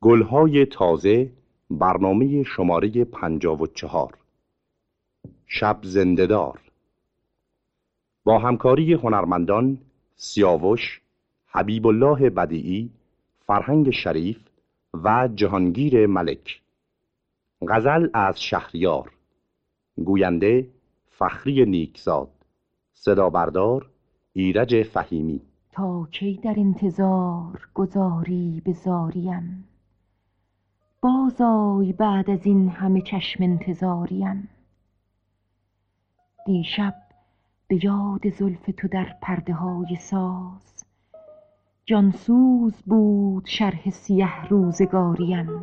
گلهای تازه برنامه شماره پنجاب و چهار. شب زندهدار. با همکاری هنرمندان سیاوش حبیب الله بدیعی فرهنگ شریف و جهانگیر ملک. غزل از شهریار. گوینده فخری نیکزاد. صدا بردار ایرج فهیمی. تا کی در انتظار گذاری به بازای بعد از این همه چشم انتظاریم. دیشب به یاد زلف تو در پرده های ساز جانسوز بود شرح سیه روزگاریم.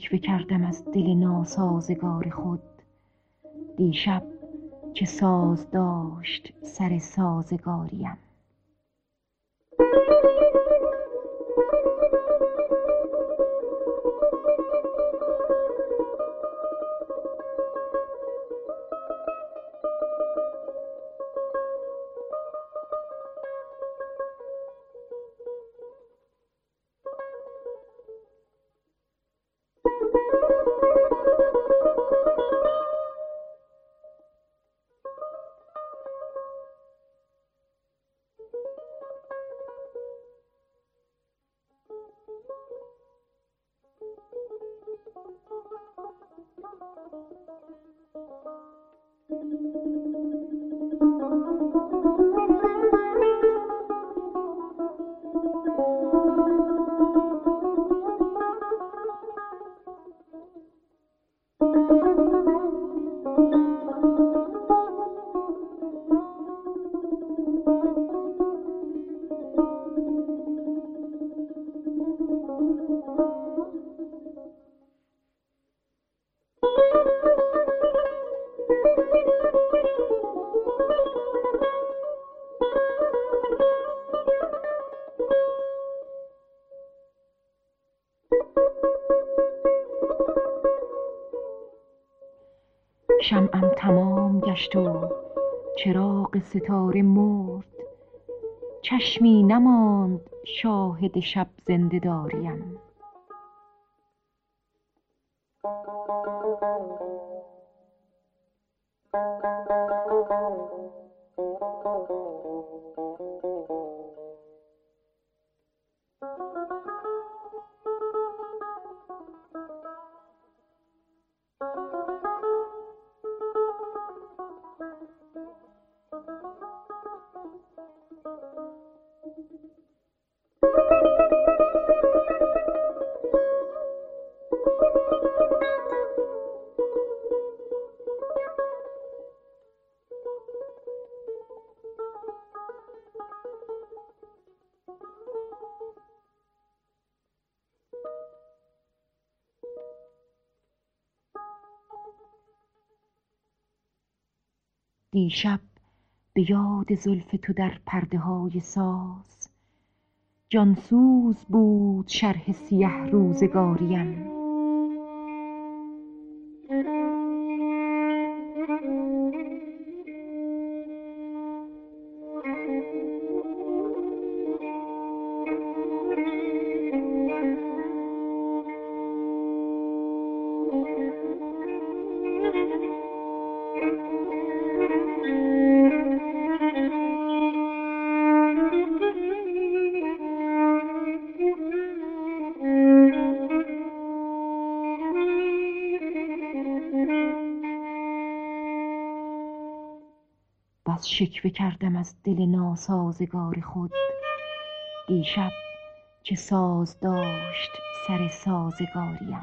شکوه کردم از دل ناسازگار خود. دیشب که ساز داشت سر سازگاریم. شمعم تمام گشت و چراغ ستاره مرد. چشمی نماند شاهد شب زنده داریم. دیشب به یاد زلف تو در پرده های ساز جانسوز بود شرح سیه روزگاریم. شکوه کردم از دل ناسازگار خود. دیشب چه ساز داشت سر سازگاریم.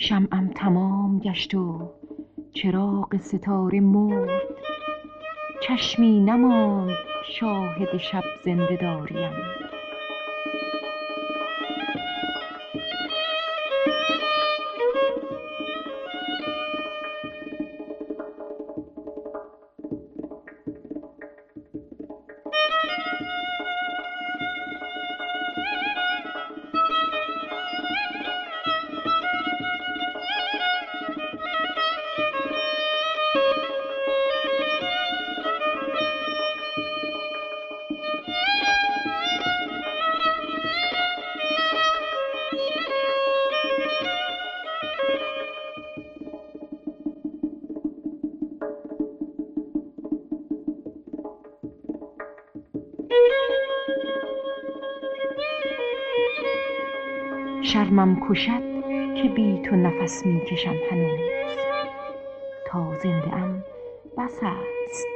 شمعم تمام گشت و چراغ ستاره مرد. چشمی نماند شاهد شب زنده داریم شرمم کشد که بی تو نفس می کشم هنوز. تا زنده ام بس است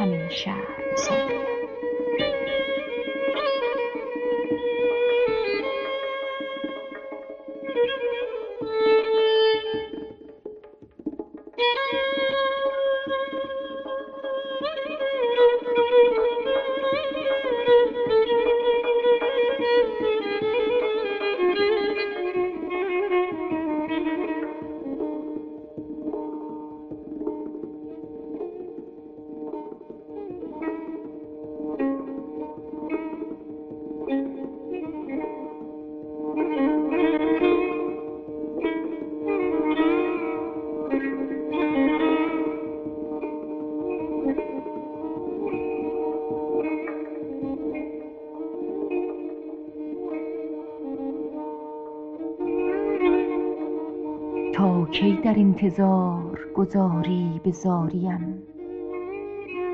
همین تا انتظار گذاری به زاریم.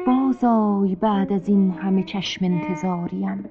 بازآی بعد از این همه چشم انتظاریم.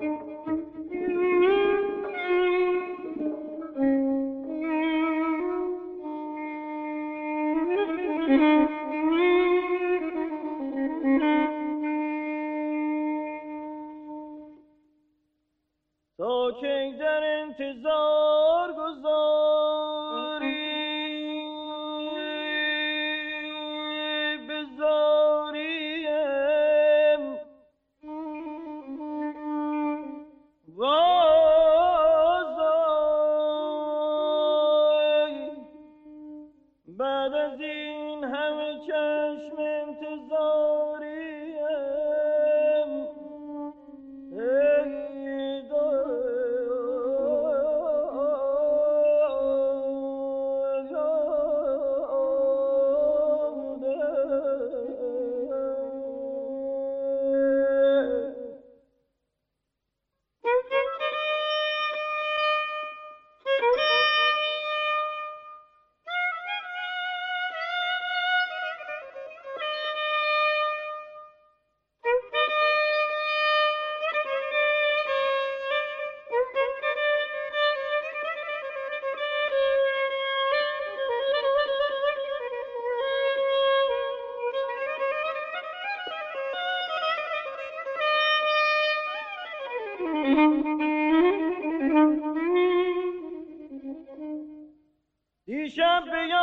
دیشب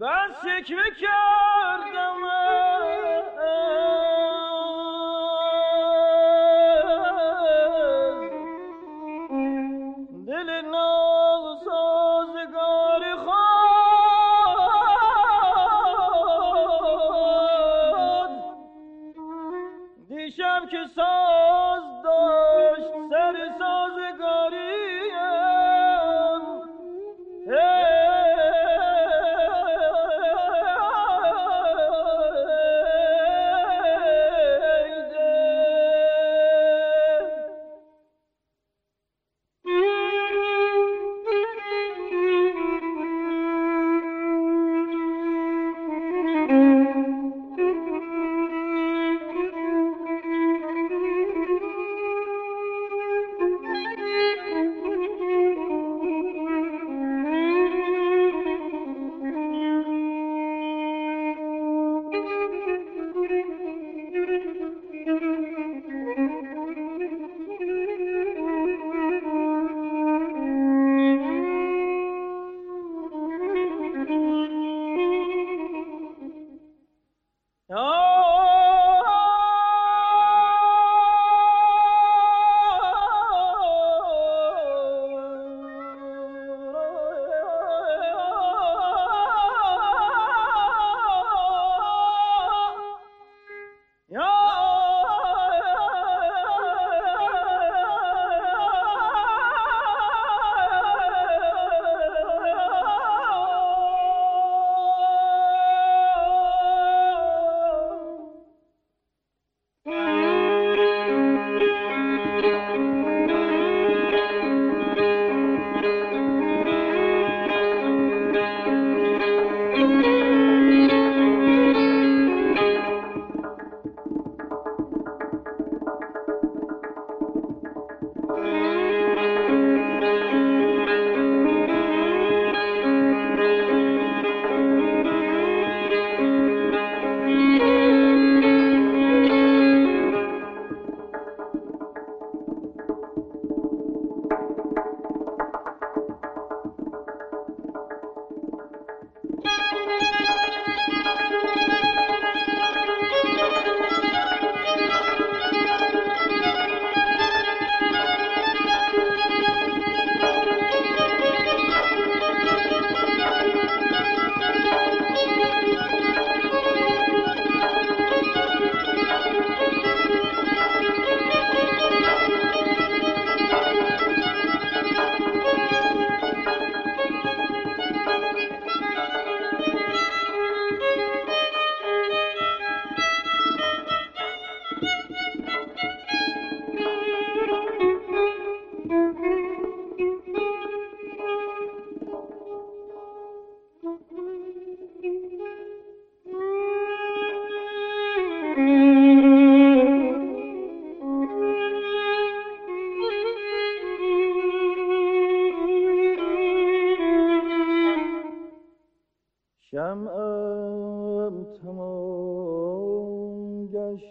بس شکوه کردم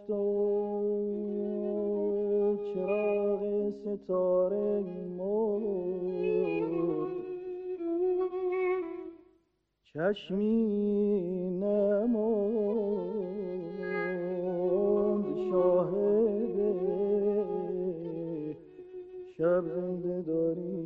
و چراغ ستاره مرد چشمی نماند شاهد شب زنده داریم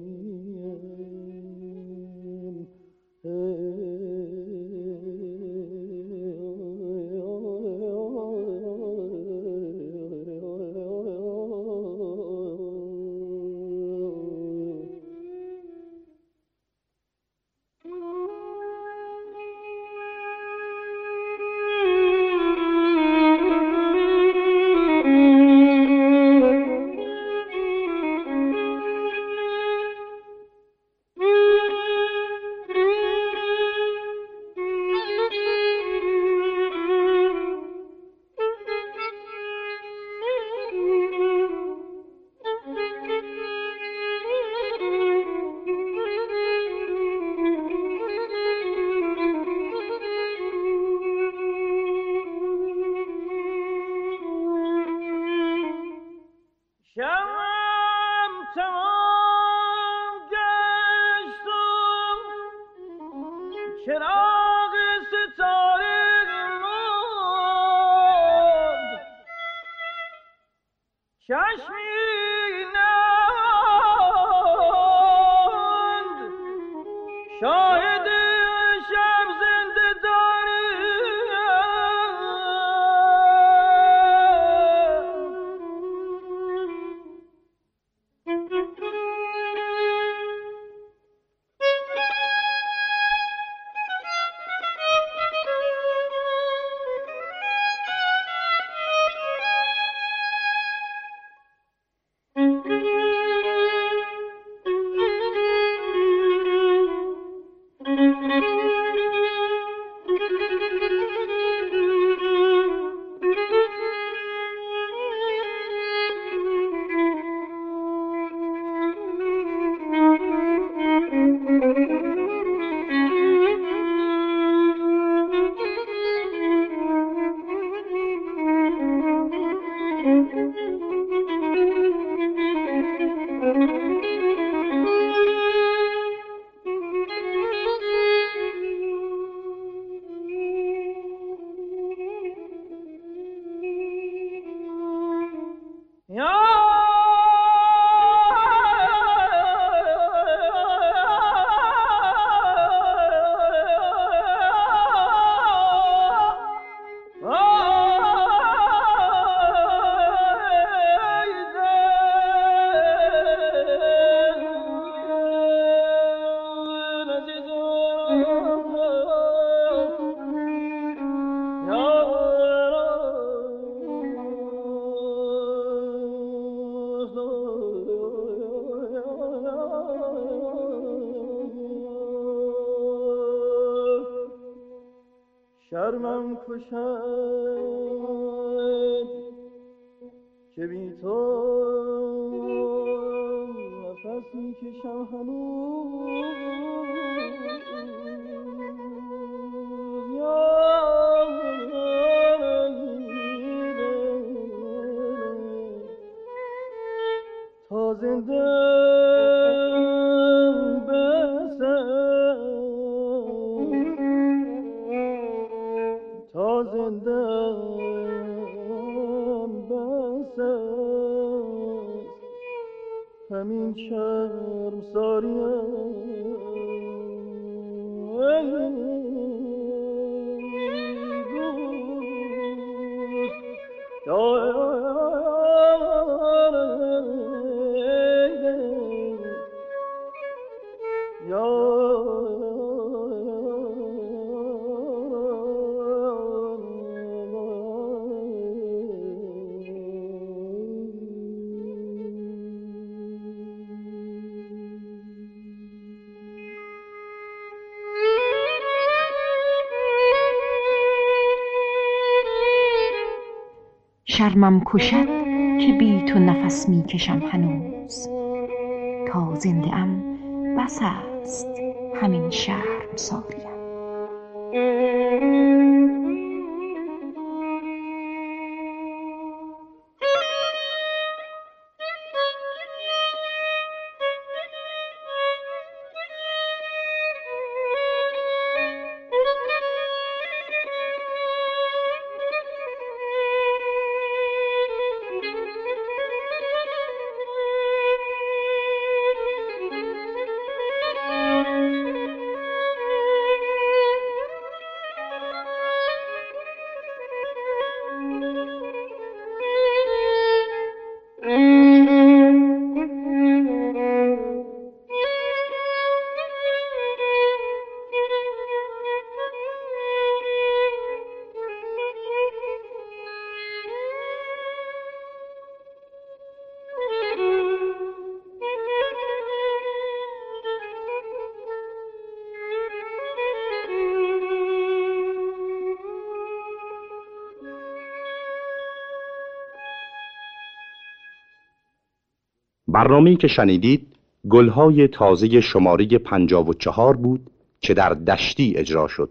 全是 yapışan شرمم کشد که بی تو نفس می کشم هنوز. تا زنده ام بس است همین شرم ساریم برنامه‌ای که شنیدید گلهای تازه شماره پنجاب و چهار بود که در دشتی اجرا شد.